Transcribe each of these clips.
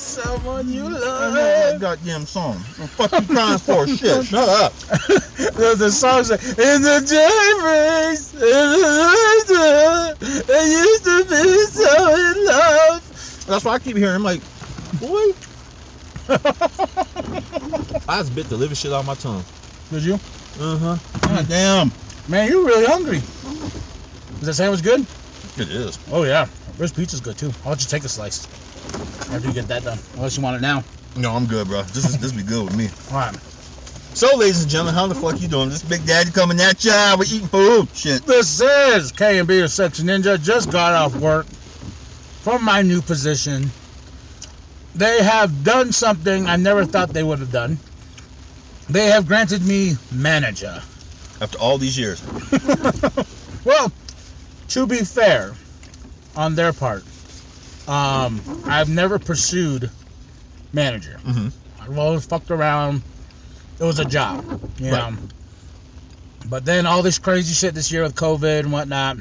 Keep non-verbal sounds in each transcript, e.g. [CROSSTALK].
Someone you I know love. that goddamn song. What the fuck you crying for? Shit, [LAUGHS] shut up. [LAUGHS] the, the song say, in the daybreaks, in the winter, I used to be so in love. That's why I keep hearing. I'm like, boy. [LAUGHS] I just bit the living shit out of my tongue. Did you? Uh huh. God damn. Man, you're really hungry. Is that sandwich good? It is. Oh yeah. This pizza's good too. I'll let you take a slice after you get that done. Unless you want it now. No, I'm good, bro. This is this be good with me. All right. So, ladies and gentlemen, how the fuck you doing? This Big Daddy coming at ya. We're eating food. Shit. This is K and B or Sexy Ninja. Just got off work from my new position. They have done something I never thought they would have done. They have granted me manager. After all these years. [LAUGHS] well, to be fair, on their part, um, I've never pursued manager. Mm-hmm. I've always fucked around. It was a job, you Right. know. But then all this crazy shit this year with COVID and whatnot,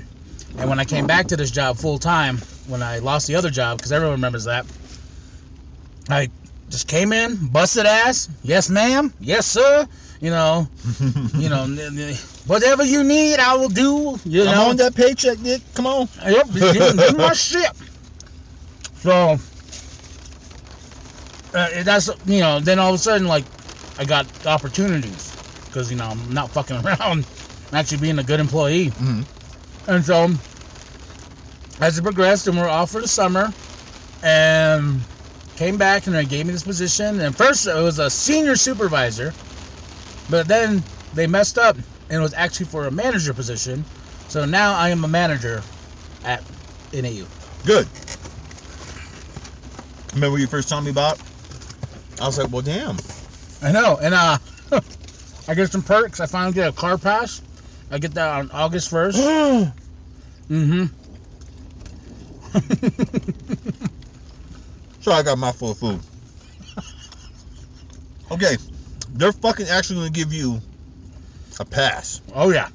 and when I came back to this job full time, when I lost the other job, because everyone remembers that, I just came in, busted ass. Yes, ma'am. Yes, sir. You know, [LAUGHS] you know, whatever you need, I will do. You I'm know, on that paycheck, Dick. Come on. Yep, do my shit. So uh, that's you know. Then all of a sudden, like, I got opportunities because you know I'm not fucking [LAUGHS] around. I'm actually being a good employee, Mhm. and so as it progressed, and we're off for the summer, and came back and they gave me this position. And first it was a senior supervisor, but then they messed up and it was actually for a manager position. So now I am a manager at NAU. Good. Remember when you first told me about? I was like, well, damn. I know, and uh, I get some perks. I finally get a car pass. I get that on August first. [GASPS] mm-hmm. [LAUGHS] So I got my full food. Okay, they're fucking actually gonna give you a pass. oh yeah.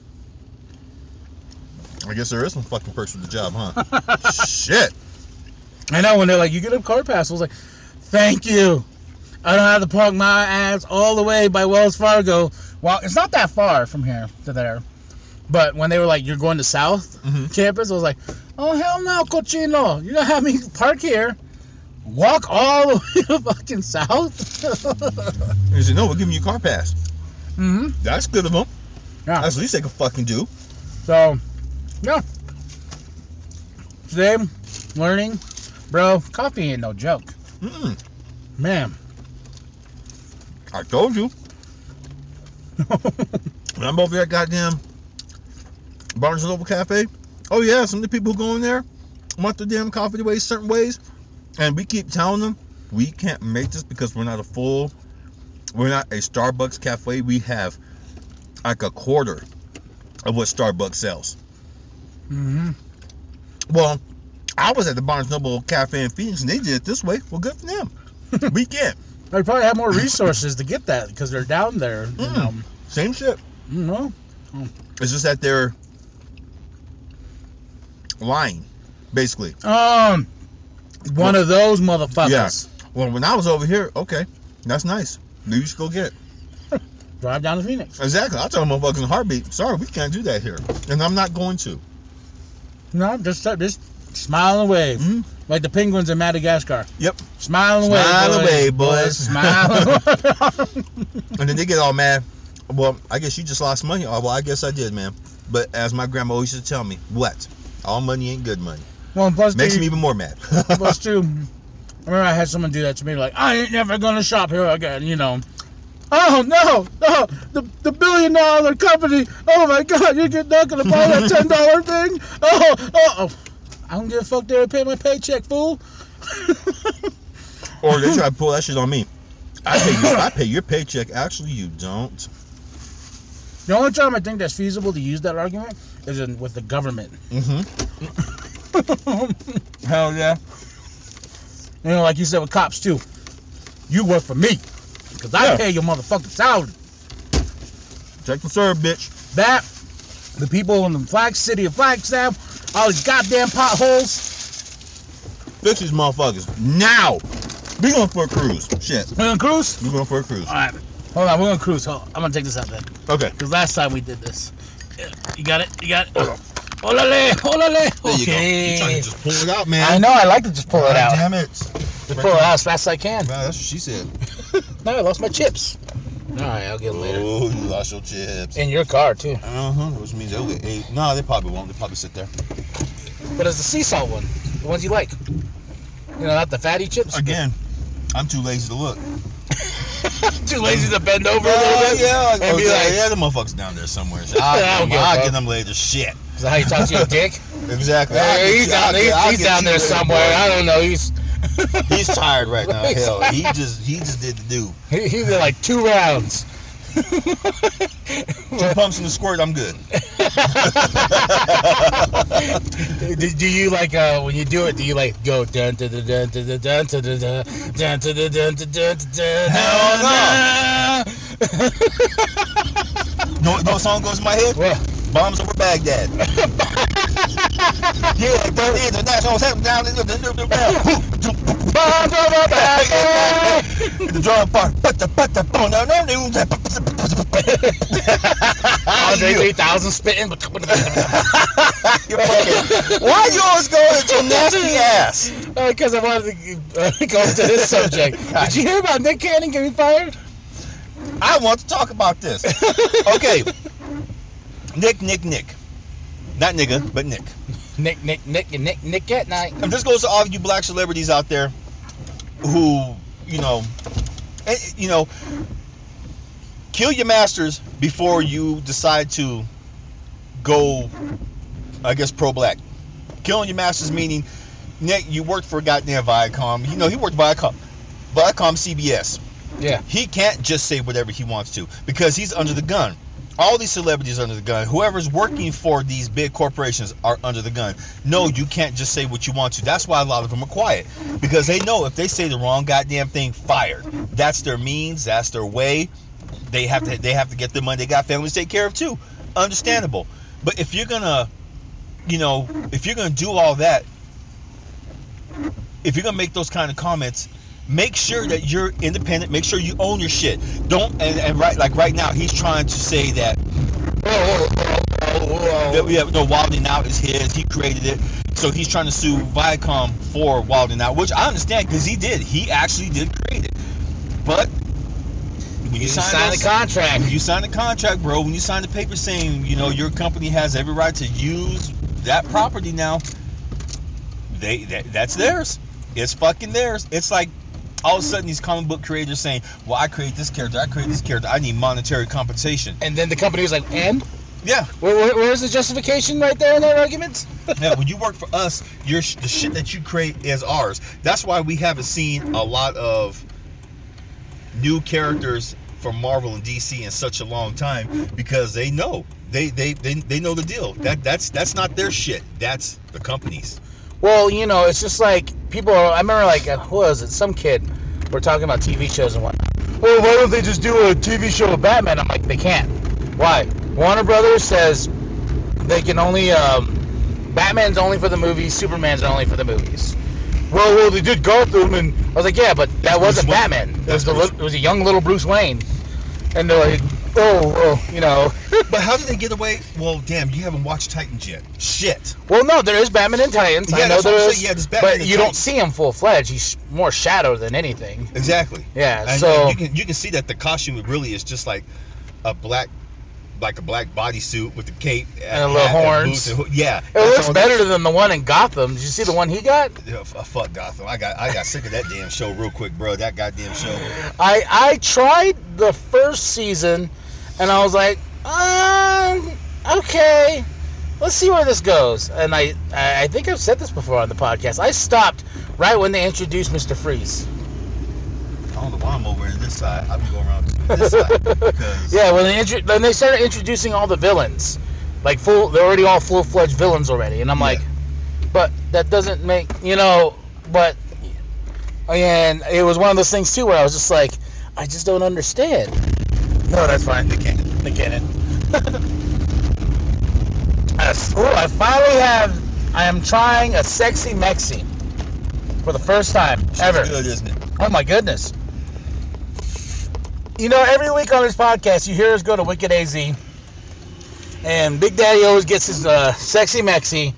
I guess there is some fucking perks with the job, huh? [LAUGHS] Shit. I know when they're like, you get a car pass. I was like, thank you. I don't have to park my ass all the way by Wells Fargo. Well, it's not that far from here to there. But when they were like, you're going to South hmm campus, I was like, oh hell no, cochino. You're gonna have me park here, walk all the [LAUGHS] way to fucking South. [LAUGHS] He said, no, we're giving you a car pass. mm-hmm. That's good of them. Yeah. That's the least they can fucking do. So, yeah. Today, learning, bro. Coffee ain't no joke, Mm-mm. man. I told you. [LAUGHS] When I'm over there at goddamn Barnes and Noble Cafe. Oh yeah, some of the people who go in there want the damn coffee the way certain ways, and we keep telling them we can't make this because we're not a full, we're not a Starbucks cafe. We have like a quarter of what Starbucks sells. Mm-hmm. Well, I was at the Barnes Noble Cafe in Phoenix, and they did it this way. Well, good for them. [LAUGHS] we can't. They probably have more resources to get that because they're down there. Mm. Same shit. You know. It's just that they're lying, basically. Um, one of those motherfuckers. Well, when I was over here, okay, that's nice. Maybe you should go get it. [LAUGHS] Drive down to Phoenix. Exactly. I tell motherfuckers in a heartbeat, sorry, we can't do that here. And I'm not going to. No, just just smile and wave Mhm. like the penguins in Madagascar. Yep. Smile and wave. Smile away, boys. Smile. and. [LAUGHS] And then they get all mad. Well, I guess you just lost money. Oh, well, I guess I did, man. But as my grandma always used to tell me, what? All money ain't good money. well, and plus Makes too, me even more mad. plus [LAUGHS] too. I remember I had someone do that to me, like I ain't never gonna shop here again. You know. Oh no, no, the the billion dollar company. Oh my God, you're not gonna buy that ten dollar thing. Oh, oh, oh. I don't give a fuck. They pay my paycheck, fool. [LAUGHS] Or they [LAUGHS] try to pull that shit on me. I pay you. I pay your paycheck. Actually, you don't. The only time I think that's feasible to use that argument is in, with the government. Mm-hmm. [LAUGHS] Hell yeah. You know, like you said with cops too. You work for me, cause I Yeah. pay your motherfucking salary. Check the serve, bitch. That, the people in the flag city of Flagstaff, all these goddamn potholes. Fix these motherfuckers now. We going for a cruise. Shit. We're gonna cruise. We going for a cruise. All right, hold on. We're gonna cruise. Hold on. I'm gonna take this out then, Okay. cause last time we did this. You got it. You got it. Olale, olale. There you go. Okay. You trying to just pull it out, man. I know. I like to just pull it out. Damn it. Just pull it out as fast as I can. Wow, that's what she said. [LAUGHS] No, I lost my chips. All right, I'll get them later. Oh, you lost your chips. In your car too. Uh huh. Which means they'll get eight. No, they probably won't. They probably sit there. But it's the sea salt one, the ones you like. You know, not the fatty chips. Again, I'm too lazy to look. [LAUGHS] Too lazy to bend over a Uh, little bit. yeah, and oh, be yeah, like, yeah, the motherfuckers down there somewhere. [LAUGHS] I I'll, give a I'll get them later. Shit. Is that how you talk to your dick? [LAUGHS] Exactly. I'll Hey, get he's I'll he's, get- I'll he's down there somewhere. I don't know. He's He's tired right now. Hell, he just he just did the do. he, he did like two rounds. Two pumps in the squirt. I'm good. do, do you like uh when you do it? Do you like go dun dun dun dun dun dun dun dun dun dun dun dun dun dun dun dun Hell dun No, no song goes in my head. Well, Bombs over Baghdad. yeah, like that international settle down in the bombs over Baghdad. the drum part. Andre 3000 spitting. Why you always go into nasty ass? Because I wanted to uh, go to this subject. Did you hear about Nick Cannon getting fired? I want to talk about this. Okay. Nick, Nick, Nick. Not nigga, but Nick. Nick, Nick, Nick, and Nick, Nick at night. And this goes to all of you black celebrities out there who, you know, eh, you know, kill your masters before you decide to go, I guess, pro-black. Killing your masters meaning, Nick, you worked for goddamn Viacom. You know, he worked Viacom, Viacom CBS. Yeah. He can't just say whatever he wants to because he's under the gun. All these celebrities under the gun. Whoever's working for these big corporations are under the gun. No, mm. you can't just say what you want to. That's why a lot of them are quiet because they know if they say the wrong goddamn thing, fired. That's their means. That's their way. They have to. They have to get their money. They got families to take care of too. Understandable. But if you're gonna, you know, if you're gonna do all that, if you're gonna make those kind of comments, make sure that you're independent. Make sure you own your shit. Don't and, and right like right now he's trying to say that that we have no Wild 'N Out is his. He created it, so he's trying to sue Viacom for Wild 'N Out, which I understand because he did. He actually did create it. But when you, You sign, sign the contract. when you sign the contract, bro, when you sign the paper saying you know your company has every right to use that property now, they that, that's theirs. It's fucking theirs. It's like all of a sudden these comic book creators saying, "Well, I create this character, I create this character, I need monetary compensation." And then the company was like, and? Yeah, Where, where, where's the justification right there in that argument? [LAUGHS] yeah. When you work for us, your the shit that you create is ours. That's why we haven't seen a lot of new characters from Marvel and DC in such a long time because they know they they they, they know the deal. That that's that's not their shit. That's the company's. Well, you know, it's just like people. Are, I remember, like, uh, who was it? Some kid. We're talking about TV shows and whatnot. Well, why don't they just do a TV show of Batman? I'm like, they can't. Why? Warner Brothers says they can only. Um, Batman's only for the movies. Superman's only for the movies. Well, well, they did Gotham, and I was like, yeah, but that wasn't Bruce Batman. It was, the, it was a young little Bruce Wayne. And they're like, oh, well, you know. [LAUGHS] But how did they get away? Well, damn, you haven't watched Titans yet. Shit. Well, no, there is Batman and Titans. Yeah, I know there is. Yeah, there's Batman but and you don't see him full fledged. He's more shadow than anything. Exactly. Yeah. And, so and you can you can see that the costume really is just like a black like a black bodysuit with the cape And a little horns. and- yeah. it looks better than the one in Gotham. Did you see the one he got? Yeah, uh, fuck Gotham. I got I got sick of that damn show real quick, bro. That goddamn show. I I tried the first season, and I was like, um, okay. let's see where this goes. And I, I think I've said this before on the podcast. I stopped right when they introduced Mr. Freeze. I don't know why I'm over in this side. I've been going around to this side because [LAUGHS] yeah, when they intro- when they started introducing all the villains, like full, they're already all full fledged villains already, and I'm Yeah. like, but that doesn't make you know, but and it was one of those things too where I was just like, I just don't understand. No, that's fine. They can't. They can't. [LAUGHS] oh, I finally have. I am trying a sexy Mexi for the first time Shit's ever. good, isn't it? Oh my goodness. You know, every week on this podcast, you hear us go to Wicked AZ, and Big Daddy always gets his uh, sexy Mexi.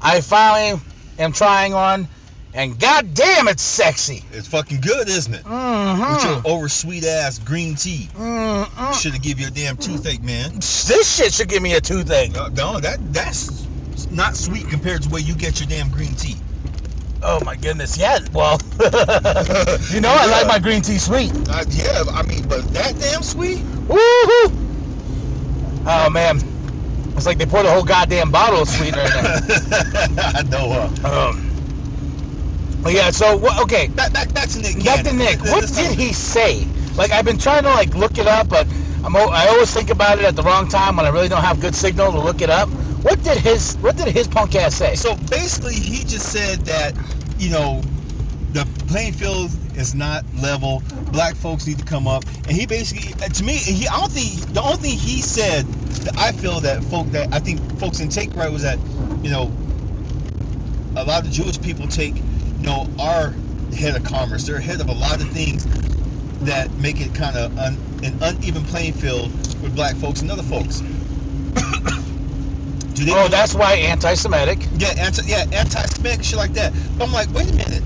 I finally am trying one, and goddamn, it's sexy. It's fucking good, isn't it? With Mm-hmm. your over sweet ass green tea. Mm-mm. Should have give you a damn toothache, man. This shit should give me a toothache. Uh, no, that that's not sweet compared to where you get your damn green tea. Oh my goodness, yeah. Well, [LAUGHS] you know I like my green tea sweet. Uh, yeah, I mean, but that damn sweet. Woohoo! Oh man, it's like they poured a whole goddamn bottle of sweetener in there. [LAUGHS] I know. Uh, Um, but yeah, so what? Okay, back, back, back to Nick. back to Nick. What did he say? Like I've been trying to like look it up, but I'm I always think about it at the wrong time when I really don't have good signal to look it up. What did his What did his punk ass say? So basically, he just said that you know the playing field is not level. Black folks need to come up, and he basically, uh, to me, he I don't think the only thing he said that I feel that folk that I think folks in take right was that you know a lot of Jewish people take know our head of commerce. They're ahead of a lot of things that make it kind of un, an uneven playing field with black folks and other folks. [COUGHS] Do they oh, that's why anti-Semitic. yeah, anti, yeah, anti-Semitic shit like that. But I'm like, wait a minute.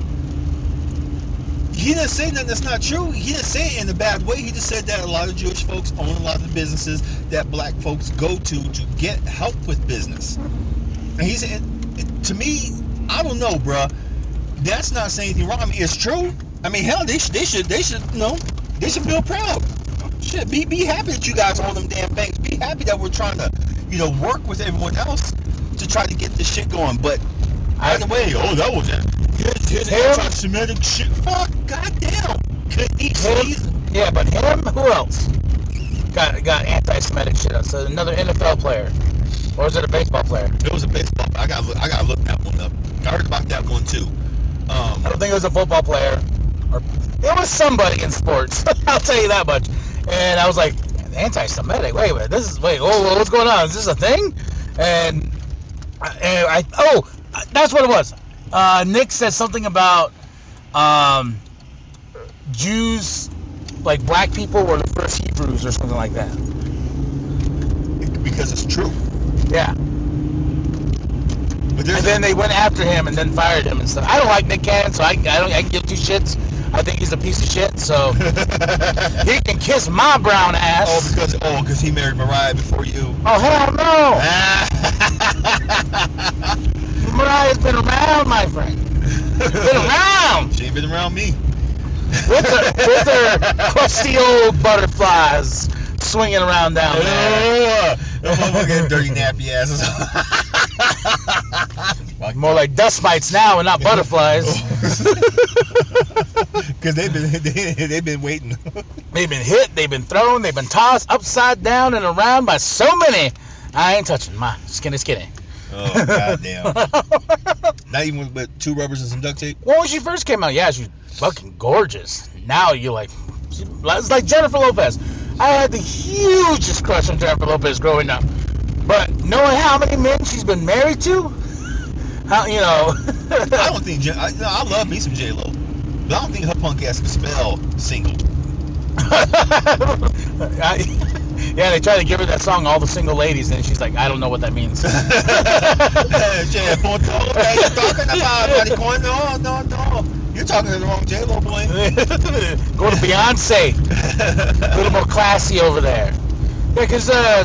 He didn't say nothing that's not true. He didn't say it in a bad way. He just said that a lot of Jewish folks own a lot of the businesses that black folks go to to get help with business. And he said, to me, I don't know, bruh. That's not saying anything wrong. I mean, it's true. I mean, hell, they should, they should, they should, you know, they should feel proud. Shit, be be happy that you guys own them damn banks. Be happy that we're trying to, you know, work with everyone else to try to get this shit going. But either way, oh, that was it. Here's, here's anti-Semitic shit. Fuck, goddamn. Could Him, yeah, but him. Who else? Got got anti-Semitic shit. So another NFL player, or is it a baseball player? It was a baseball. I got I got to look that one up. I heard about that one too. Um, I don't think it was a football player. Or it was somebody in sports. [LAUGHS] I'll tell you that much. And I was like, anti-Semitic. Wait a minute. This is wait. Oh, what's going on? Is this a thing? And, and I oh, that's what it was. Uh, Nick said something about um, Jews, like black people, were the first Hebrews or something like that. because it's true. Yeah. But And then they went after him and then fired him and stuff. I don't like Nick Cannon, so I, I don't. I can give two shits. I think he's a piece of shit. So [LAUGHS] he can kiss my brown ass. oh, because oh, because he married Mariah before you. Oh hell no! Ah. [LAUGHS] Mariah's been around, my friend. Been around She ain't been around me. with her with her [LAUGHS] crusty old butterflies swinging around down there. Oh, motherfucking dirty nappy asses. More like dust mites now and not butterflies. [LAUGHS] Because they've been they, they've been waiting. [LAUGHS] They've been hit, they've been thrown, they've been tossed upside down and around by so many. I ain't touching my skinny skinny. Oh goddamn! [LAUGHS] Not even with, with two rubbers and some duct tape. Well, when she first came out, yeah, she's fucking gorgeous. Now you're like, it's like Jennifer Lopez. I had the hugest crush on Jennifer Lopez growing up, but knowing how many men she's been married to, how you know, [LAUGHS] I don't think I, no, I love me some J Lo, but I don't think her punk ass can spell single. [LAUGHS] I, yeah, they tried to give her that song, "All the Single Ladies," and she's like, I don't know what that means. [LAUGHS] J punto, you talking about, maricón? No, no, no. You're talking to the wrong J Lo boy. Go to Beyonce. a little more classy over there. Yeah, because uh,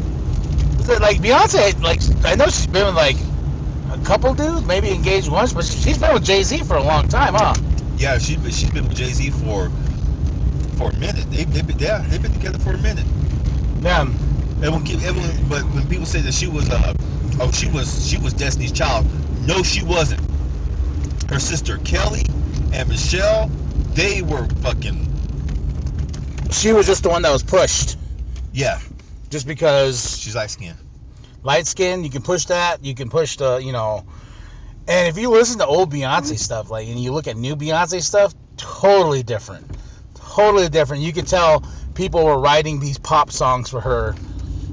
like Beyonce, like I know she's been with like couple dudes, maybe engaged once, but she's been with Jay Z for a long time, huh? yeah, she's been, she's been with Jay Z for for a minute. They, they've been yeah, they've been together for a minute. Yeah. Everyone, keep, everyone, but when people say that she was uh, Oh, she was she was Destiny's Child. No, she wasn't. Her sister Kelly and Michelle, they were fucking She was just the one that was pushed, yeah. just because She's light skinned. Light skin. You can push that. You can push the, you know. And if you listen to old Beyonce stuff, like, and you look at new Beyonce stuff, totally different. Totally different. You could tell people were writing these pop songs for her,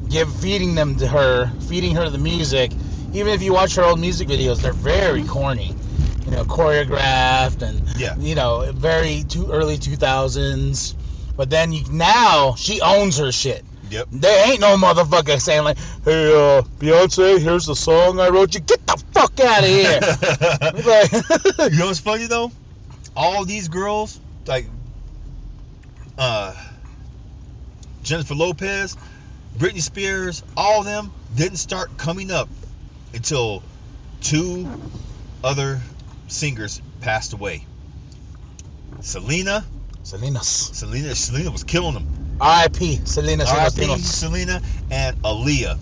give feeding them to her, feeding her the music. Even if you watch her old music videos, they're very corny. You know, choreographed and Yeah. you know, very too early 2000s. But then you now she owns her shit. Yep. There ain't no motherfucker saying like, "Hey, uh, Beyonce, here's the song I wrote you. Get the fuck out of here." [LAUGHS] Like- [LAUGHS] you know what's funny though? All these girls, like uh Jennifer Lopez, Britney Spears, all of them didn't start coming up until two other singers passed away. Selena, Selena's. Selena, Selena was killing them. R.I.P. Selena. R.I.P. Selena. Selena and Aaliyah.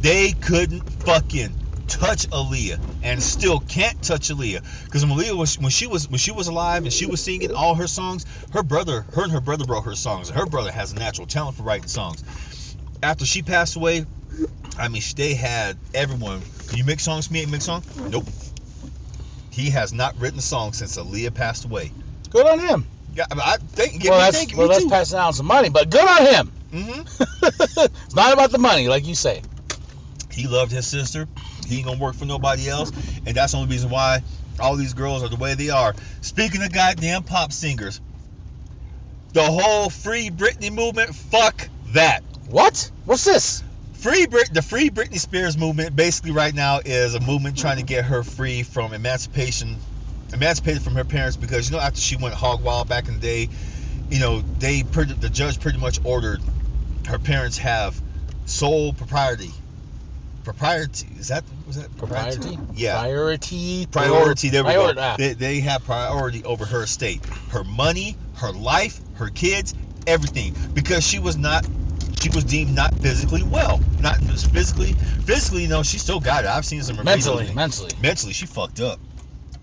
They couldn't fucking touch Aaliyah and still can't touch Aaliyah because when Aaliyah was when she was when she was alive and she was singing all her songs, her brother, her and her brother wrote her songs. Her brother has a natural talent for writing songs. After she passed away, I mean, they had everyone. Can you make songs for me? Make song? Nope. He has not written a song since Aaliyah passed away. Good on him. Yeah, I, think. well, me that's thinking, well, that's too. passing out some money, but good on him. Mm-hmm. [LAUGHS] it's not about the money, like you say. He loved his sister. He ain't gonna work for nobody else, and that's the only reason why all these girls are the way they are. Speaking of goddamn pop singers, the whole free Britney movement, fuck that. What? What's this? Free Brit, the free Britney Spears movement, basically right now is a movement trying to get her free from emancipation, emancipated from her parents because you know after she went hog wild back in the day, you know they pretty, the judge pretty much ordered her parents have sole propriety. Propriety is that was that Propriety? Yeah. Priority. priority. There we Priority, go. They, they have priority over her estate, her money, her life, her kids, everything, because she was not. She was deemed not physically well. Not physically. Physically, no, she still got it. I've seen some Mentally, mentally. Mentally, she fucked up.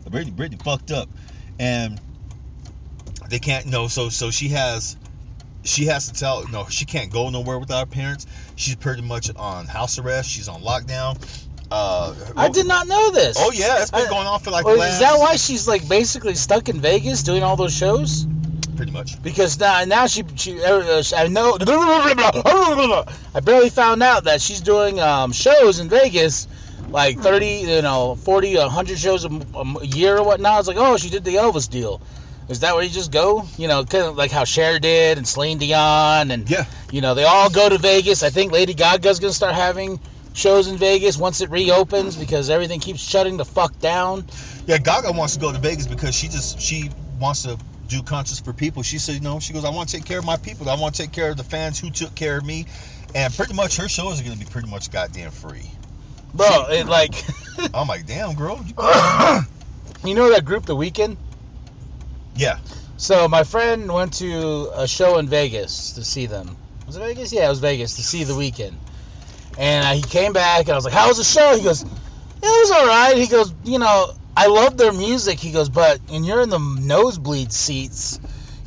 Britney, Britney fucked up, and they can't. No, so so she has. She has to tell no, she can't go nowhere without her parents. She's pretty much on house arrest. She's on lockdown. Uh, I did not know this. Oh yeah, it's been I- going on for like Well, the last. is that why she's like basically stuck in Vegas doing all those shows? Pretty much. Because now, now she, she, uh, I know, [LAUGHS] I barely found out that she's doing um, shows in Vegas, like 30, you know, 40, 100 shows a year or whatnot. It's like, oh, she did the Elvis deal. Is that where you just go? You know, kind of like how Cher did and Celine Dion and Yeah. you know they all go to Vegas. I think Lady Gaga's gonna start having shows in Vegas once it reopens because everything keeps shutting the fuck down. Yeah, Gaga wants to go to Vegas because she just she wants to do concerts for people. She said, you know, she goes, I want to take care of my people. I want to take care of the fans who took care of me. And pretty much her shows are going to be pretty much goddamn free. Bro, it like [LAUGHS] I'm like, damn, girl. You- [COUGHS] [COUGHS] you know that group The Weeknd? yeah. So my friend went to a show in Vegas to see them. Was it Vegas? Yeah, it was Vegas to see The Weeknd. And uh, he came back and I was like, "How was the show?" He goes, "It was all right." He goes, "You know, I love their music." He goes, "But when you're in the nosebleed seats,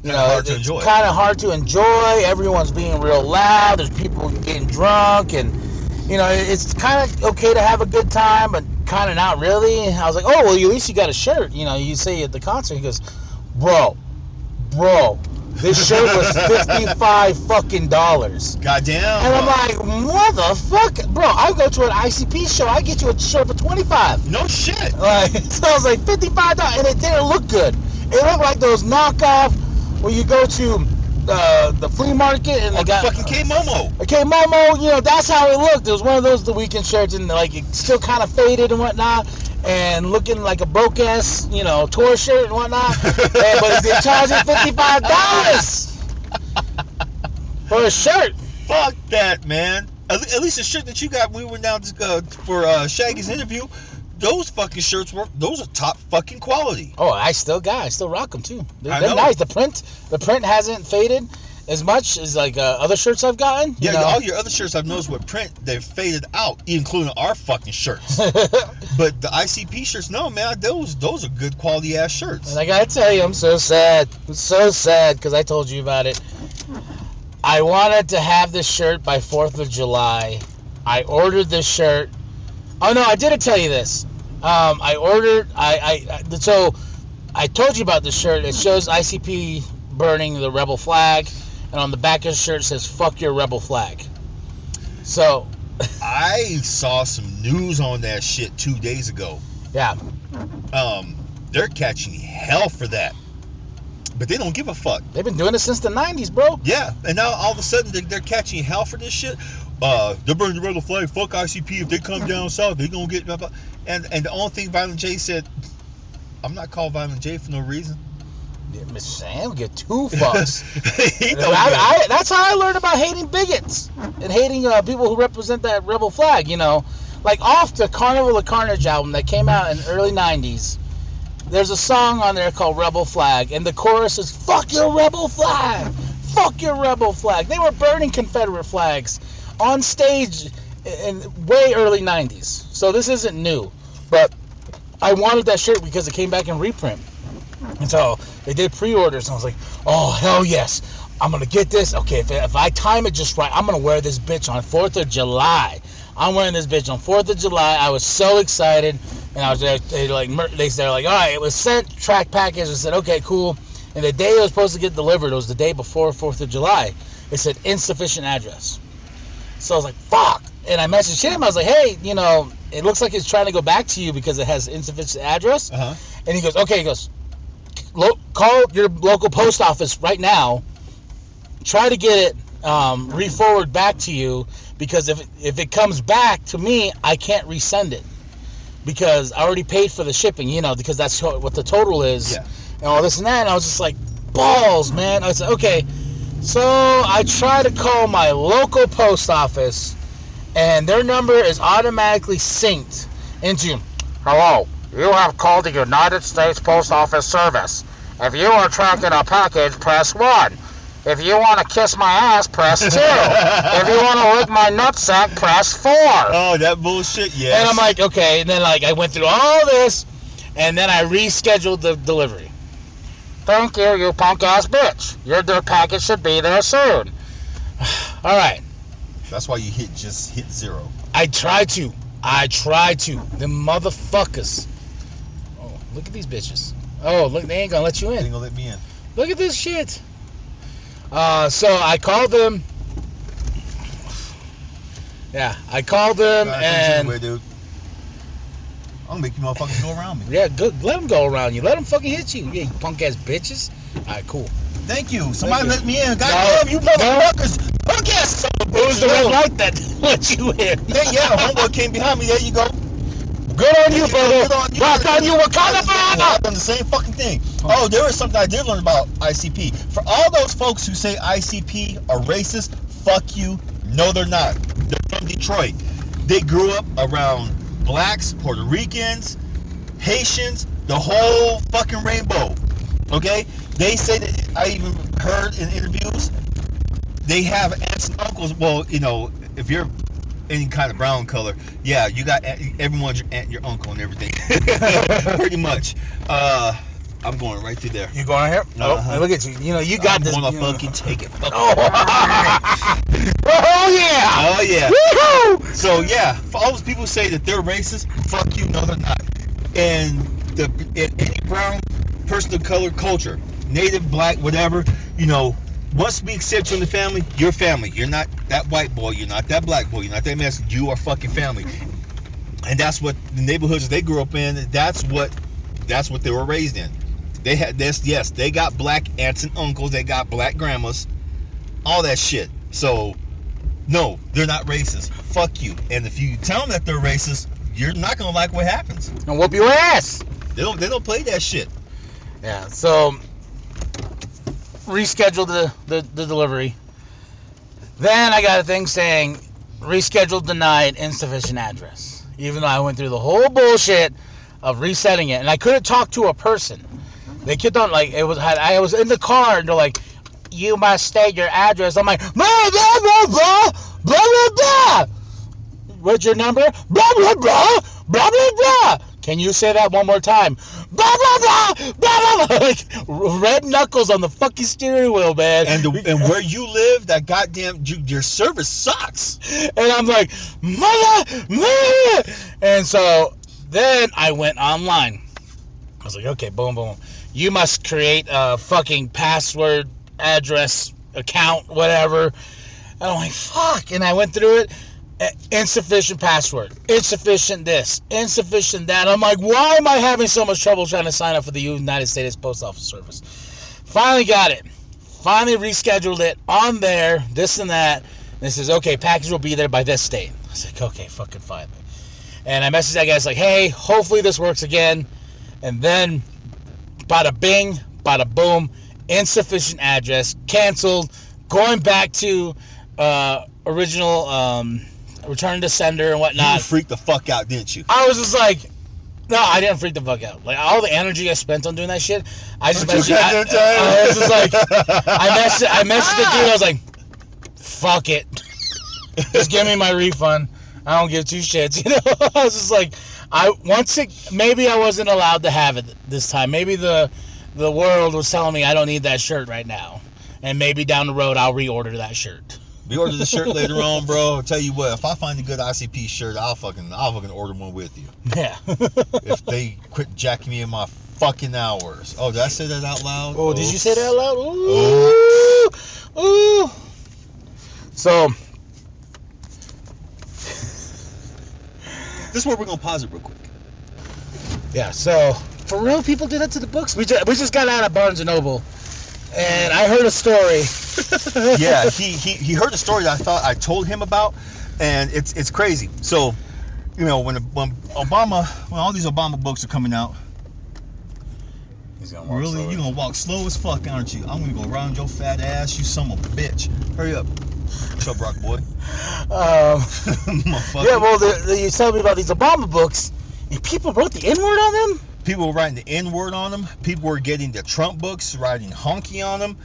you know, hard it's kind of hard to enjoy. Everyone's being real loud. There's people getting drunk, and you know, it's kind of okay to have a good time, but kind of not really." I was like, "Oh, well, at least you got a shirt." You know, you say at the concert. He goes, "Bro, bro, this shirt was fifty-five fucking dollars." Goddamn. And I'm like, motherfucker, bro, I go to an ICP show, I get you a shirt for 25. no shit. Like, [LAUGHS] so I was like, 55 dollars, and it didn't look good. It looked like those knockoff where you go to uh, the flea market and they On got fucking K Momo. K Momo, you know, that's how it looked. It was one of those The Weeknd shirts, and like it still kind of faded and whatnot, and looking like a broke ass, you know, tour shirt and whatnot. [LAUGHS] and, but they're charging fifty five dollars for a shirt. Fuck that, man. At, least the shirt that you got when we went down to, uh, for uh, Shaggy's interview, those fucking shirts were those are top fucking quality. Oh, I still got, I still rock them too. They're, they're nice. The print, the print hasn't faded, as much as like uh, other shirts I've gotten. Yeah, you know? all your other shirts I've noticed with print, they've faded out, including our fucking shirts. [LAUGHS] but the ICP shirts, no man, those those are good quality ass shirts. And I gotta tell you, I'm so sad. I'm so sad because I told you about it. I wanted to have this shirt by 4th of July. I ordered this shirt. Oh no, I didn't tell you this. Um, I ordered. I, I I- so I told you about this shirt. It shows ICP burning the rebel flag, and on the back of the shirt it says "Fuck your rebel flag." So I saw some news on that shit two days ago. yeah, Um, they're catching hell for that, but they don't give a fuck. they've been doing it since the 90s, bro. Yeah, and now all of a sudden they're, they're catching hell for this shit. Uh, they're burning the rebel flag. Fuck ICP. If they come down south, they're gonna get. Blah, blah. And and the only thing Violent J said, I'm not called Violent J for no reason. Yeah, Mr. Sam, get two fucks. [LAUGHS] I, I, that's how I learned about hating bigots and hating uh, people who represent that rebel flag. You know, like off the Carnival of Carnage album that came out in early '90s. There's a song on there called Rebel Flag, and the chorus is "Fuck your rebel flag, fuck your rebel flag." They were burning Confederate flags on stage in way early '90s, so this isn't new. But I wanted that shirt because it came back in reprint. And so they did pre-orders, and I was like, "Oh hell yes, I'm gonna get this. Okay, if, if I time it just right, I'm gonna wear this bitch on Fourth of July. I'm wearing this bitch on Fourth of July. I was so excited, and I was there. They like they they're like, all right, it was sent track package. I said, okay, cool. And the day it was supposed to get delivered, it was the day before Fourth of July. It said insufficient address. So I was like, fuck. And I messaged him. I was like, hey, you know, it looks like it's trying to go back to you because it has insufficient address. Uh-huh. And he goes, okay, he goes, call your local post office right now. Try to get it um, re-forward back to you because if if it comes back to me, I can't resend it because I already paid for the shipping. You know, because that's what the total is Yeah. and all this and that. And I was just like, balls, man. I said, okay. So I try to call my local post office, and their number is automatically synced into, hello, you have called the United States Post Office Service. If you are tracking a package, press 1. If you want to kiss my ass, press 2. if you want to lick my nutsack, press 4. Oh, that bullshit. Yeah. And I'm like, okay. And then like I went through all this, and then I rescheduled the delivery. Thank you, you punk ass bitch. Your their package should be there soon. [SIGHS] all right. that's why you hit just hit zero. I tried to. I tried to. The motherfuckers. Oh, look at these bitches. Oh, look, they ain't gonna let you in. They ain't gonna let me in. Look at this shit. Uh, so I called them. [SIGHS] Yeah, I called them and. anyway, dude. I'm gonna make you motherfuckers go around me. Yeah, good. Let them go around you. Let them fucking hit you. Yeah, you punk ass bitches. All right, cool. Thank you. Somebody you. let me in. No. Goddamn, you motherfuckers. Punk ass son of a It was the red light that [LAUGHS] let you in. Yeah, yeah, homeboy came behind me. There you go. Good on you, Good brother. on you. Rock on you, Wakanda I've forever. done the same fucking thing. Oh, there was something I did learn about ICP. For all those folks who say ICP are racist, fuck you. No, they're not. They're from Detroit. They grew up around blacks, Puerto Ricans, Haitians, the whole fucking rainbow. Okay? They say that I even heard in interviews they have aunts and uncles. Well, you know, if you're any kind of brown color, yeah, you got everyone's your aunt, your uncle, and everything. [LAUGHS] Pretty much. Uh, I'm going right through there. You going here? Uh-huh. Oh, look at you. You know, you got I'm this. gonna fucking take it. [LAUGHS] Oh. [LAUGHS] oh yeah. Oh yeah. Woohoo! So yeah, for all those people who say that they're racist, fuck you, no they're not. And the in any brown person of color culture, native, black, whatever, you know, once we accept you in the family, you're family. You're not that white boy, you're not that black boy, you're not that Mexican, you are fucking family. And that's what the neighborhoods they grew up in, that's what that's what they were raised in. They had this, yes, they got black aunts and uncles, they got black grandmas, all that shit. So no, they're not racist. Fuck you. And if you tell them that they're racist, you're not gonna like what happens. And whoop your ass. They don't. They don't play that shit. Yeah. So rescheduled the, the the delivery. Then I got a thing saying rescheduled denied insufficient address. Even though I went through the whole bullshit of resetting it, and I couldn't talk to a person. They kept on like it was. Had, I was in the car, and they're like, you must state your address. I'm like, blah, blah, blah, blah, blah, blah, blah. What's your number? Blah, blah, blah, blah, blah, blah. Can you say that one more time? Blah, blah, blah, blah, blah, blah. [LAUGHS] Like, red knuckles on the fucking steering wheel, man. And the, [LAUGHS] and where you live, that goddamn you, your service sucks. and I'm like, mother, mother. And so then I went online. I was like, okay, boom, boom. You must create a fucking password, address, account, whatever. And I'm like, fuck. And I went through it. Insufficient password, insufficient this, insufficient that. I'm like, why am I having so much trouble trying to sign up for the United States Post Office Service? Finally got it. Finally rescheduled it on there, this and that. And it says, okay, package will be there by this date. I was like, okay, fucking fine. And I messaged that guy, I was like, hey, hopefully this works again. And then, bada bing, bada boom, insufficient address, canceled, going back to uh, original um, return to sender and whatnot. You freaked the fuck out, didn't you? I was just like, no, I didn't freak the fuck out. Like all the energy I spent on doing that shit, I just messaged. I, I was just like, I [LAUGHS] messaged, I messaged the dude. I was like, fuck it, just give me my refund. I don't give two shits. [LAUGHS] You know, I was just like, I once it maybe I wasn't allowed to have it this time. Maybe the the world was telling me I don't need that shirt right now, and maybe down the road I'll reorder that shirt. Reorder the shirt later [LAUGHS] on, bro. I'll tell you what, if I find a good ICP shirt, I'll fucking I'll fucking order one with you. Yeah. [LAUGHS] If they quit jacking me in my fucking hours. Oh, did I say that out loud? Oh, did you say that out loud? Oh. Ooh. Ooh. So, This is where we're gonna pause it real quick. yeah, so for real people do that to the books? We just, we just got out of Barnes & Noble and I heard a story. [LAUGHS] yeah, he, he he heard a story that I thought I told him about, and it's it's crazy. So, you know, when when Obama, when all these Obama books are coming out, He's gonna walk really, slower. you gonna walk slow as fuck, aren't you? I'm gonna go around your fat ass, you son of a bitch. Hurry up. What's up, Rock boy? Um, [LAUGHS] yeah, well, the, the, you tell me about these Obama books, and people wrote the N word on them? People were writing the N word on them. People were getting the Trump books, writing honky on them.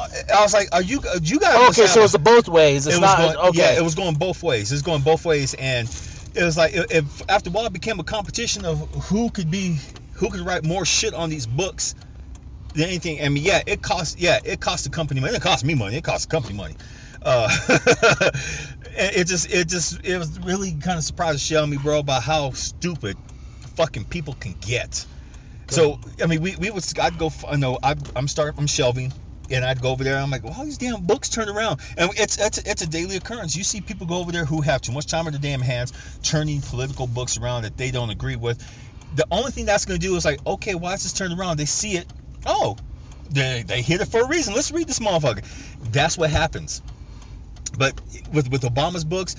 I was like, are you, you guys? Okay, so it's both ways. It's it was not, going, okay. Yeah, it was going both ways. It was going both ways, and it was like if after a while it became a competition of who could be who could write more shit on these books than anything. I mean, yeah, it cost yeah it cost the company money. It cost me money. It cost the company money. Uh, [LAUGHS] it just it just it was really kind of surprised to show me, bro, about how stupid fucking people can get. So I mean, we, we would I'd go I know I, I'm starting. I'm shelving and I'd go over there. I'm like, well, all these damn books turn around, and it's it's it's a daily occurrence. You see people go over there who have too much time on their damn hands, turning political books around that they don't agree with. The only thing that's going to do is like, okay, why is this turned around? They see it. Oh, they they hit it for a reason. Let's read this motherfucker. That's what happens. But with with Obama's books,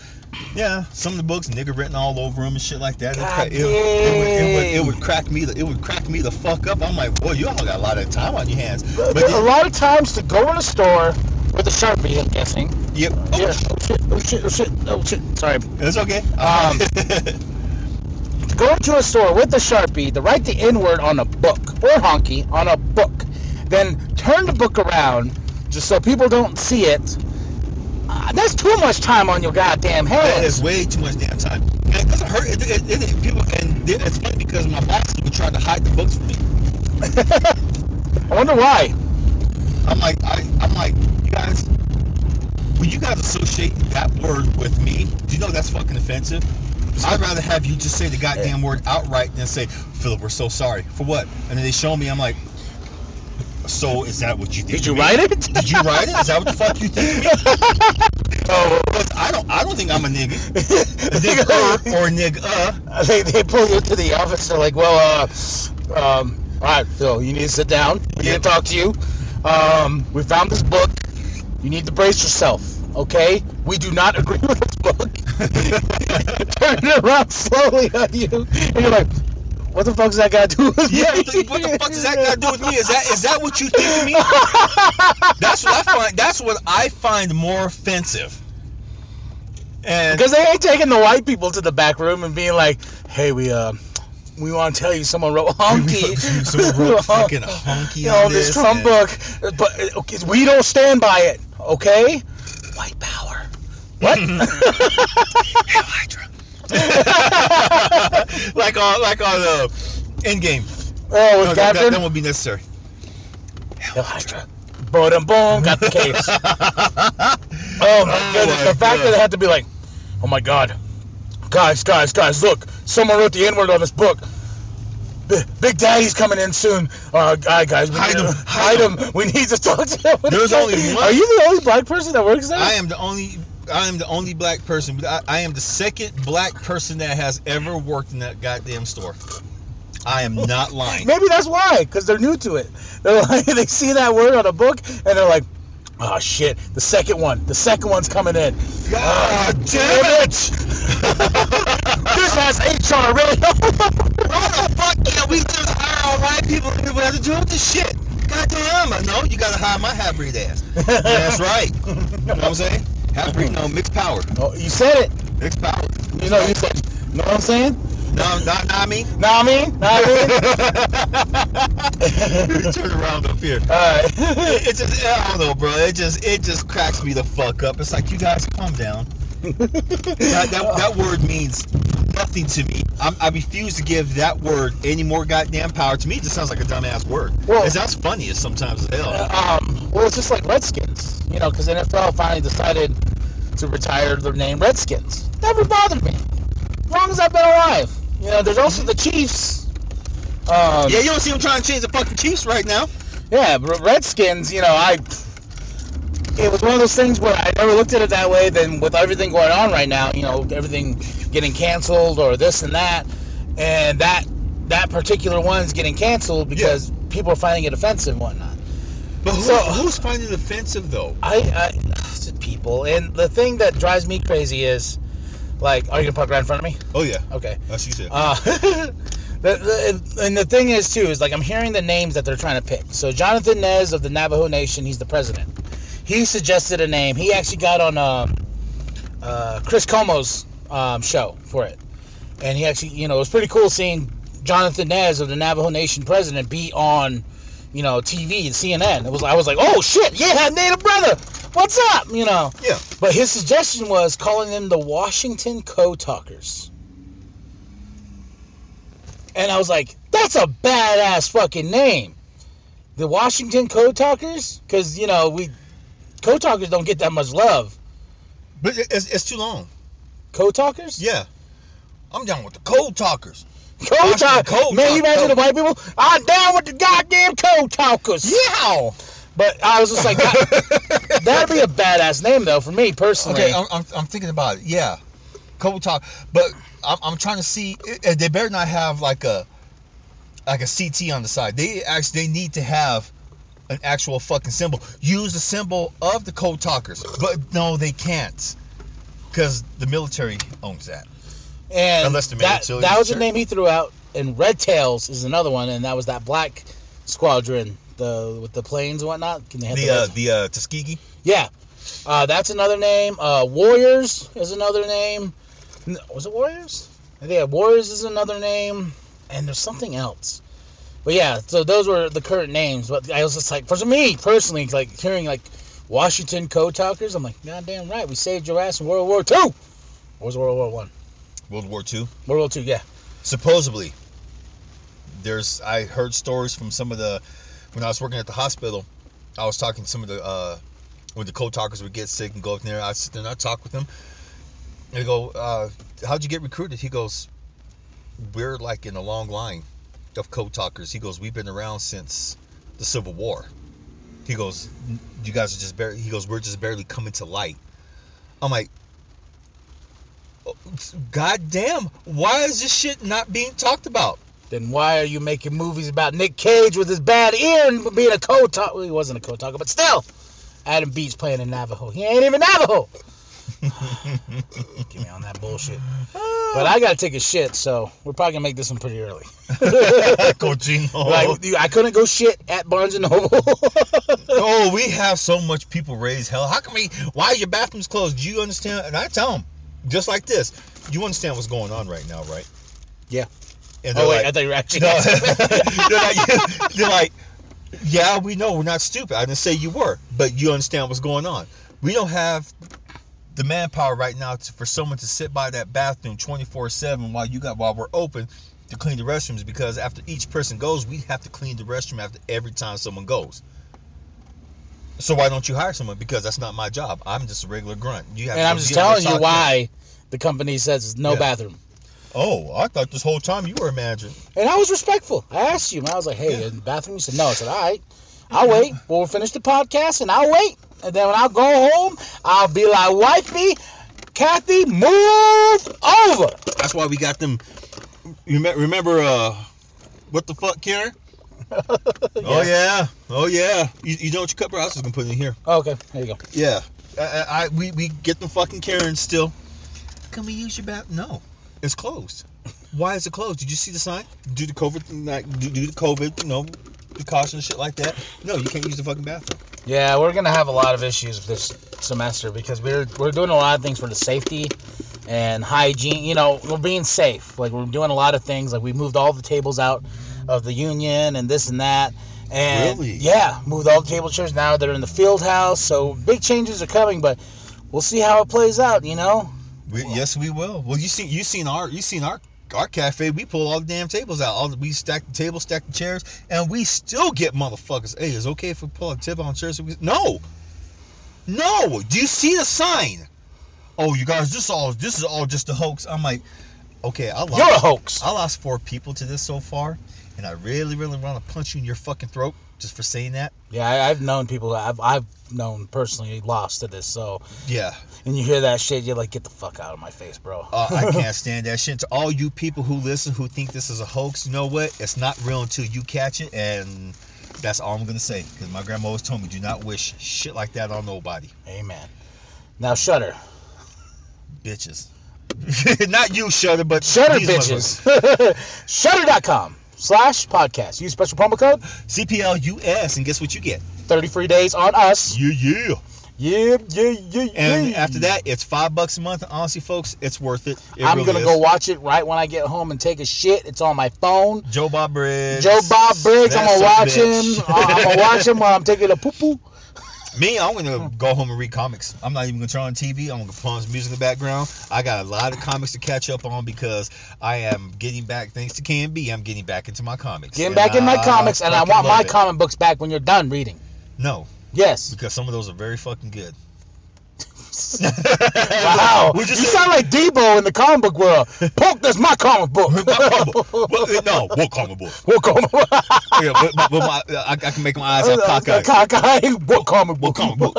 yeah, some of the books nigger written all over them and shit like that. It, God it, it, would, it, would, it would crack me. The, it would crack me the fuck up. I'm like, boy, you all got a lot of time on your hands. But There- a lot of times to go in a store with a Sharpie, I'm guessing. yep. Oh, Yeah. Oh shit, oh shit, oh shit, oh shit. Sorry. It's okay. Um, [LAUGHS] Go to a store with a Sharpie to write the N word on a book or honky on a book. Then turn the book around just so people don't see it. Uh, that's too much time on your goddamn that is way too much damn time. And it doesn't hurt. It, it, it, it- people, and it's funny because my bosses would try to hide the books from me. [LAUGHS] I wonder why. I'm like, I, I'm like, you guys, when you guys associate that word with me, do you know that's fucking offensive? I'd rather have you just say the goddamn word outright than say, Philip, we're so sorry. For what? And then they show me, I'm like, so is that what you think? Did you write it? Did you write it? Is that what the fuck you think [LAUGHS] oh, I don't, I don't think I'm a nigga. A nigga [LAUGHS] or nigga. they, they pull you to the office. They're like, well, uh, um, all right, Phil, you need to sit down. We need to talk to you. Um, we found this book. You need to brace yourself, okay? We do not agree [LAUGHS] with this book. Turn it around slowly on you, and you're like, what the fuck does that got to do with Yeah, me? what the, what the fuck does that got to do with me? Is that is that what you think of me? [LAUGHS] That's what I find. That's what I find more offensive. And Because they ain't taking the white people to the back room and being like, hey, we, uh, we want to tell you someone wrote honky. Someone wrote [LAUGHS] fucking honky you know, this this, Trump book, but uh, okay, we don't stand by it. Okay, white power. What? [LAUGHS] Hail Hydra. [LAUGHS] like on like on the uh, Endgame. oh, with No, that, that, Catherine. that would be necessary. Hail Hydra. Boom, boom, got the case. [LAUGHS] Oh my goodness! my the fact God. that they had to be like, oh my god, guys, guys, guys, look, someone wrote the N word on this book. B- Big Daddy's coming in soon. Uh, guy, guys, we Hide need him, hide hide him. We need to talk to him. There's only [LAUGHS] one- Are you the only black person that works there? I am the only I am the only black person. I, I am the second black person that has ever worked in that goddamn store. I am not lying. Maybe that's why, because they're new to it. They're like, [LAUGHS] they see that word on a book and they're like, oh shit, the second one, the second one's coming in. God ah, damn it! [LAUGHS] this has HR really. [LAUGHS] Why the fuck can't we just hire all white people people have to deal with this shit? God damn, I know you gotta hire my half breed ass. That's right. You know what I'm saying? Half breed, no, mixed power. Oh, you said it. Mixed power. You know, you said. Know what I'm saying? No, not, not me. Know what I mean? Know what I? [LAUGHS] Turn around up here. All right. [LAUGHS] It, it just, I don't know, bro. It just, it just cracks me the fuck up. It's like you guys calm down. [LAUGHS] That, that, that word means nothing to me. I'm, I refuse to give that word any more goddamn power. To me, it just sounds like a dumbass word. Well- it sounds funny as sometimes as hell. um, well, it's just like Redskins, you know, because NFL finally decided to retire the name Redskins. Never bothered me, as long as I've been alive. You know, there's also the Chiefs. Um, yeah, you don't see them trying to change the fucking Chiefs right now. Yeah, but Redskins, you know, I. It was one of those things where I never looked at it that way. Then with everything going on right now, you know, everything getting canceled or this and that, and that that particular one's getting canceled because people are finding it offensive and whatnot. But who, So- who's finding it offensive though? I, I people, and the thing that drives me crazy is, like, are you gonna park right in front of me? Oh yeah, Okay. that's you said. Uh, [LAUGHS] the, the, and the thing is too is like I'm hearing the names that they're trying to pick. So Jonathan Nez of the Navajo Nation, he's the president. He suggested a name. He actually got on um, uh, Chris Cuomo's um, show for it, and he actually, you know, it was pretty cool seeing Jonathan Nez of the Navajo Nation president be on, you know, TV, and CNN. It was I was like, oh shit, yeah, Native brother, what's up, you know? Yeah. But his suggestion was calling them the Washington Co Talkers. And I was like, that's a badass fucking name. The Washington Co Talkers? Because, you know, we. Co Talkers don't get that much love. But it's, it's too long. Code Talkers? Yeah. I'm down with the cold talkers. Code Talkers. Code Man, you Talk- imagine the white people? I'm down with the goddamn Code Talkers. Yeah. But I was just like, that, that'd be a badass name, though, for me personally. Okay, I'm, I'm, I'm thinking about it. Yeah, cold talk. But I'm, I'm trying to see. They better not have like a like a CT on the side. They actually they need to have an actual fucking symbol. Use the symbol of the code talkers. But no, they can't because the military owns that. And Unless the that, military- that was the name he threw out. And Red Tails is another one, and that was that black squadron, the with the planes and whatnot. Can they have The the uh, the uh, Tuskegee. Yeah, uh, that's another name. Uh, Warriors is another name. Was it Warriors? Yeah, Warriors is another name, and there's something else. But yeah, so those were the current names. But I was just like, for me personally, like hearing like Washington Code Talkers, I'm like, goddamn right, we saved your ass in World War Two. Or was World War One? World War II. World War Two, yeah. supposedly there's i heard stories from some of the when i was working at the hospital i was talking to some of the uh when the code talkers would get sick and go up there i sit there and i talk with them they go uh how'd you get recruited he goes we're like in a long line of code talkers he goes we've been around since the civil war he goes you guys are just barely he goes we're just barely coming to light i'm like God damn, why is this shit not being talked about? Then why are you making movies about Nick Cage with his bad ear and being a co-talker? Well, he wasn't a co-talker, but still, Adam Beach playing a Navajo. He ain't even Navajo. Get me on that bullshit. [SIGHS] But I gotta take a shit, so we're probably gonna make this one pretty early. [LAUGHS] Cochino. Like I couldn't go shit at Barnes and Noble. [LAUGHS] oh, we [LAUGHS] have so much people raise hell. How come we? Why is your bathrooms closed? Do you understand? And I tell them, just like this, you understand what's going on right now, right? Yeah. And Oh wait, like, I thought you were actually. no, they're, like, they're like, yeah, we know we're not stupid. I didn't say you were, but you understand what's going on. We don't have the manpower right now to, for someone to sit by that bathroom 24/7 while you got while we're open to clean the restrooms because after each person goes, we have to clean the restroom after every time someone goes. So why don't you hire someone? Because that's not my job. I'm just a regular grunt. You have and I'm just telling you why the company says no Yeah. bathroom. Oh, I thought this whole time you were a manager. And I was respectful. I asked you, and I was like, "Hey, in the bathroom?" You said no. I said, "All right, I'll wait. We'll finish the podcast, and I'll wait. And then when I go home, I'll be like, wifey, Kathy, move over." That's why we got them. You remember uh, what the fuck, Karen? [LAUGHS] Oh yeah, oh yeah. You, you know what your cup I was gonna put it in here. Okay, there you go. Yeah, I, I, I we we get them fucking Karens still. Can we use your bath? No, it's closed. Why is it closed? Did you see the sign? Due to COVID, like, due, due to COVID, you know, precautions, shit like that. No, you can't use the fucking bathroom. Yeah, we're gonna have a lot of issues this semester because we're we're doing a lot of things for the safety and hygiene. You know, we're being safe. Like we're doing a lot of things. Like we moved all the tables out of the union and this and that. And Really? yeah, moved all the table chairs. Now they're in the field house. So big changes are coming, but we'll see how it plays out. You know. We, yes, we will. Well, you seen you seen our you seen our our cafe. We pull all the damn tables out. All the, we stack the tables, stack the chairs, and we still get motherfuckers. Hey, is it okay if we pull a table on chairs? No, no. Do you see the sign? Oh, you guys, this all this is all just a hoax. I'm like, okay, I lost, You're a hoax. I lost four people to this so far, and I really, really want to punch you in your fucking throat just for saying that. Yeah, I, I've known people. I've I've known personally lost to this. So, Yeah, and you hear that shit, you're like, get the fuck out of my face, bro. Uh, I [LAUGHS] can't stand that shit. To all you people who listen who think this is a hoax, you know what? It's not real until you catch it, and that's all I'm gonna say. Because my grandma always told me, do not wish shit like that on nobody, Amen. Now, Shudder. bitches. [LAUGHS] not you, Shudder, but Shudder bitches. [LAUGHS] Shudder.com slash podcast. Use special promo code. CPLUS, and guess what you get? 30 free days on us. Yeah, yeah. Yeah, yeah, yeah, And yeah. after that, it's five bucks a month. Honestly, folks, it's worth it. It I'm really gonna is. go watch it right when I get home and take a shit. It's on my phone. Joe Bob Briggs. Joe Bob Briggs. I'm gonna watch bitch. him. Uh, I'm gonna watch him while I'm taking a poo poo. Me, I'm gonna go home and read comics. I'm not even gonna turn on TV. I'm gonna some music in the background. I got a lot of comics to catch up on because I am getting back, thanks to KMB, I'm getting back into my comics. Getting back in my I comics, and I want my it. comic books back when you're done reading. No, Yes. because some of those are very fucking good. [LAUGHS] Wow. You just sound like Debo in the comic book world. Poke, that's my comic book. My comic book. Well, eh, no, what comic book? What comic book? Yeah, but, but, but my, I, I can make my eyes have [LAUGHS] uh, cockeyed. Cockeye. What comic What comic book?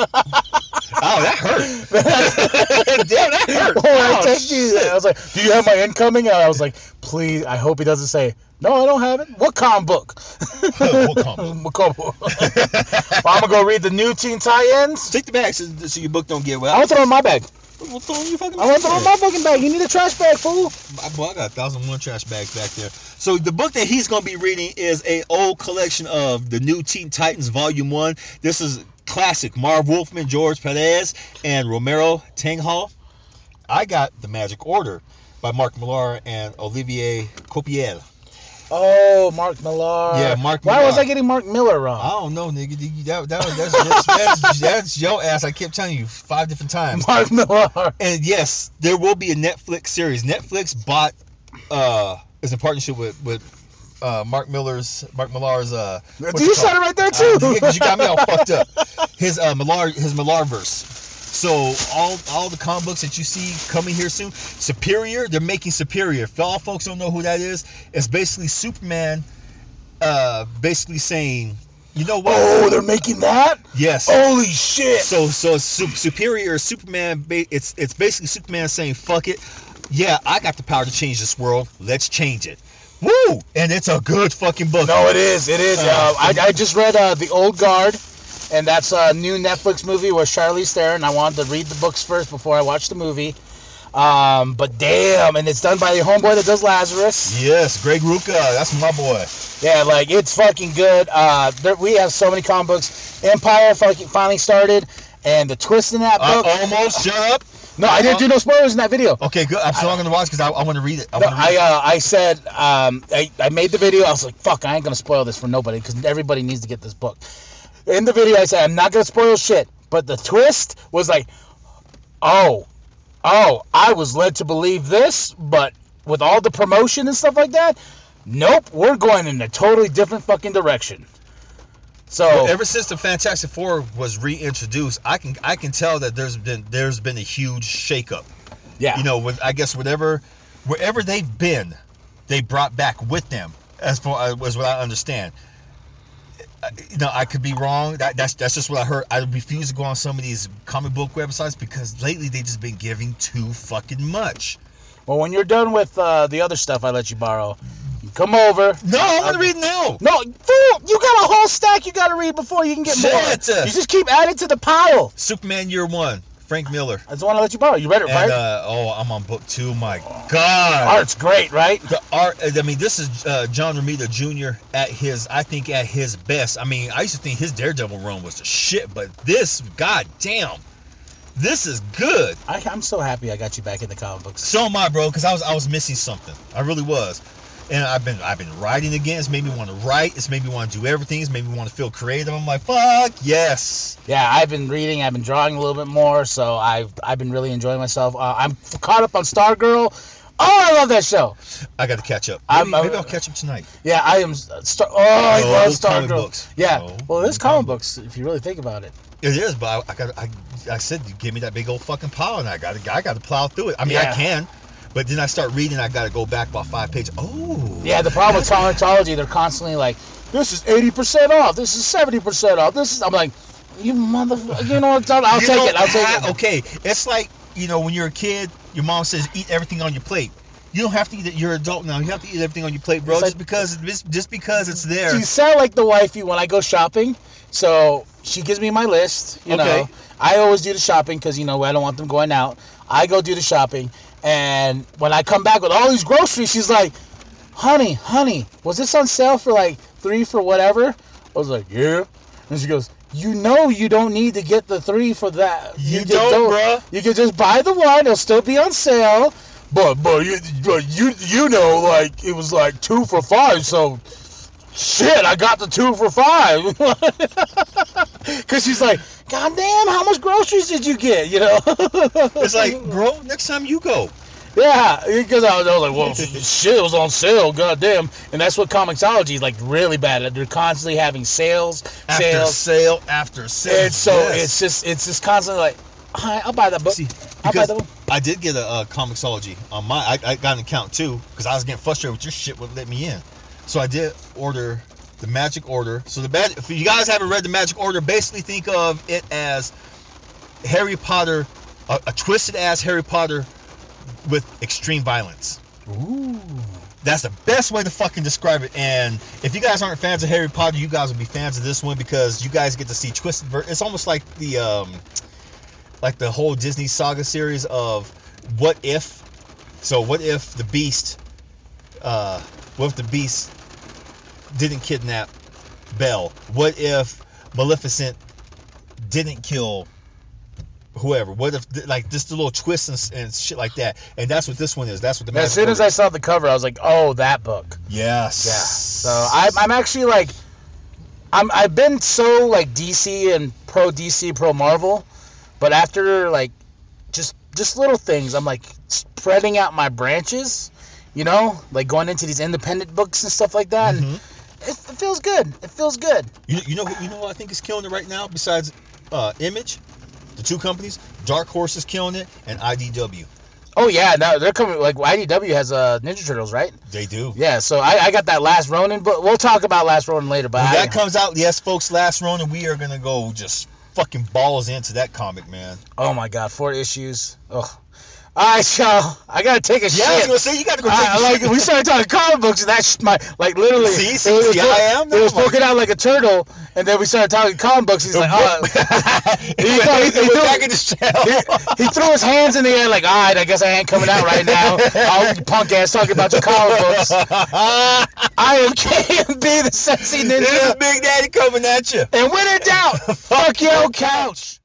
Oh, that hurt. [LAUGHS] Damn, that hurt. When I Ouch. texted you, I was like, "Do you have my incoming?" And I was like, "Please, I hope he doesn't say no. I don't have it. What comic book? What comic book? [LAUGHS] What comic book? well, I'm gonna go read the new Teen Titans. Take the bag so, so your book don't get wet. I want to throw it in my bag. Well, throw in your fucking I want to throw it in my bag. fucking bag. You need a trash bag, fool. I, well, I got a thousand one trash bags back there. So the book that he's gonna be reading is a old collection of the New Teen Titans Volume One. This is classic Marv Wolfman, George Perez, and Romeo Tanghal. I got the Magic Order by Mark Millar and Olivier Coipel. Oh, Mark Millar. Yeah, Mark Why was I getting Mark Miller wrong? I don't know, nigga. That, that, that's, that's, that's, that's your ass. I kept telling you five different times. [LAUGHS] Mark Millar. And yes, there will be a Netflix series. Netflix bought uh is in partnership with with uh Mark Miller's Mark Millar's uh You it said it right there too. Uh, yeah, 'cause you got me all fucked up. His uh Millar his Millarverse. So all all the comic books that you see coming here soon, Superior, they're making Superior. If all folks don't know who that is, it's basically Superman uh basically saying, you know what? Oh, they're making that? yes. Holy shit. So so su- superior Superman. It's it's basically Superman saying fuck it. Yeah, I got the power to change this world. Let's change it. Woo! And it's a good fucking book. No, it is. It is. Uh, Uh, I, I just read uh, The Old Guard, and that's a new Netflix movie with Charlize Theron. I wanted to read the books first before I watched the movie. Um, but damn, and it's done by the homeboy that does Lazarus. Yes, Greg Rucka. That's my boy. Yeah, like it's fucking good. Uh, there, we have so many comic books. Empyre fucking finally started, and the twist in that I book. almost shut up. No, I didn't do no spoilers in that video. Okay, good. I'm still not gonna watch because I, I want to read it. I No, I uh, I said um, I, I made the video. I was like, fuck, I ain't gonna spoil this for nobody because everybody needs to get this book. In the video, I said I'm not gonna spoil shit, but the twist was like, oh, oh, I was led to believe this, but with all the promotion and stuff like that, nope, we're going in a totally different fucking direction. So Ever since the Fantastic Four was reintroduced, I can I can tell that there's been there's been a huge shakeup. yeah, You know, with I guess whatever wherever they've been, they brought back with them. As far as what I understand. Uh, You know, I could be wrong. That, that's that's just what I heard. I refuse to go on some of these comic book websites because lately they just been giving too fucking much. well, when you're done with uh, the other stuff I let you borrow, come over. No, I want to read now. No, fool! You got a whole stack you got to read before you can get more. Shit. You just keep adding to the pile. Superman Year One, Frank Miller. I just want to let you borrow. You read it, right? Uh, oh, I'm on book two. My God. Art's great, right? The art. I mean, this is uh, John Romita Jr. at his. I think at his best. I mean, I used to think his Daredevil run was the shit, but this, god damn, this is good. I, I'm so happy I got you back in the comic books. So am I, bro, because I was I was missing something. I really was. And I've been I've been writing again. It's made me want to write. It's made me want to do everything. It's made me want to feel creative. I'm like, fuck yes. Yeah, I've been reading. I've been drawing a little bit more, so I've I've been really enjoying myself. Uh, I'm caught up on Stargirl. Oh, I love that show. I got to catch up. I'm- Maybe, maybe I'm- I'll catch up tonight. Yeah, I am. Star- oh, I Oh, love Stargirl. books. Yeah. Oh, well, it is comic books if you really think about it. It is, but I, I got I, I said give me that big old fucking pile, and I got I got to plow through it. I mean, I can, but then I start reading. I got to go back about five pages. Oh. Yeah, the problem with Comixology, they're constantly like, this is 80% off. This is 70% off. This is. I'm like, you motherfucker. You know what? I'll, I'll You take it. I'll take it. Okay, it's like you know when you're a kid, your mom says eat everything on your plate. You don't have to eat it. You're an adult now. You have to eat everything on your plate, bro. It's like- just because just, because it's there. You sound like the wifey when I go shopping. So she gives me my list. You Okay. know, I always do the shopping because you know I don't want them going out. I go do the shopping, and when I come back with all these groceries, she's like, "Honey, honey, was this on sale for like three for whatever?" I was like, "Yeah," and she goes. You know you don't need to get the three for that. You just don't, bruh. You can just buy the one. It'll still be on sale. But but you but you you know like it was like two for five. So shit, I got the two for five. [LAUGHS] Cause she's like, God damn, how much groceries did you get? You know? [LAUGHS] It's like, bro, next time you go. yeah, because I was, I was like, well, shit, it was on sale, god damn. And that's what Comixology is like really bad at. They're constantly having sales, After sales. sale, after sale. And so yes. it's just it's just constantly like, hi, I'll buy that book. See, I'll buy because that book. I did get a, uh Comixology on my. I, I got an account too because I was getting frustrated with your shit wouldn't let me in. So I did order the Magic Order. So the bad. If you guys haven't read the Magic Order, basically think of it as Harry Potter, a, a twisted ass Harry Potter with extreme violence. Ooh. That's the best way to fucking describe it. And if you guys aren't fans of Harry Potter, you guys will be fans of this one because you guys get to see twisted. Ver- it's almost like the um, like the whole Disney saga series of what if. So what if the Beast, uh, what if the Beast didn't kidnap Belle? What if Maleficent didn't kill whoever? What if like just a little twist and, and shit like that? And that's what this one is. That's what the As soon as Order- I saw the cover, I was like, oh, that book. Yes. Yeah. So I'm, I'm actually like, I'm I've been so like DC and pro DC, pro Marvel, but after like just just little things, I'm like spreading out my branches, you know, like going into these independent books and stuff like that. Mhm. it, it feels good. It feels good. You, you know you know who I think is killing it right now besides uh, Image, the two companies. Dark Horse is killing it, and IDW. Oh yeah, now they're coming. Like IDW has uh Ninja Turtles, right? They do. Yeah. So I, I got that Last Ronin, but we'll talk about Last Ronin later. But When I, that comes out, yes, folks, last Ronin, we are gonna go just fucking balls into that comic, man. oh my god, four issues. Oh. All right, y'all. I gotta take a Yeah, I was shit. gonna say you gotta go take I, a like shit. we started talking comic books and that's my like literally See, it see, was, see, I am it was poking out like a turtle and then we started talking comic books he's like oh [LAUGHS] [LAUGHS] he, He went, he he threw- back in the shell. he, threw his hands in the air like all right I guess I ain't coming out right now oh you punk ass talking about your comic books [LAUGHS] I am KMB the sexy ninja. This is Big Daddy coming at you. and when in doubt fuck your couch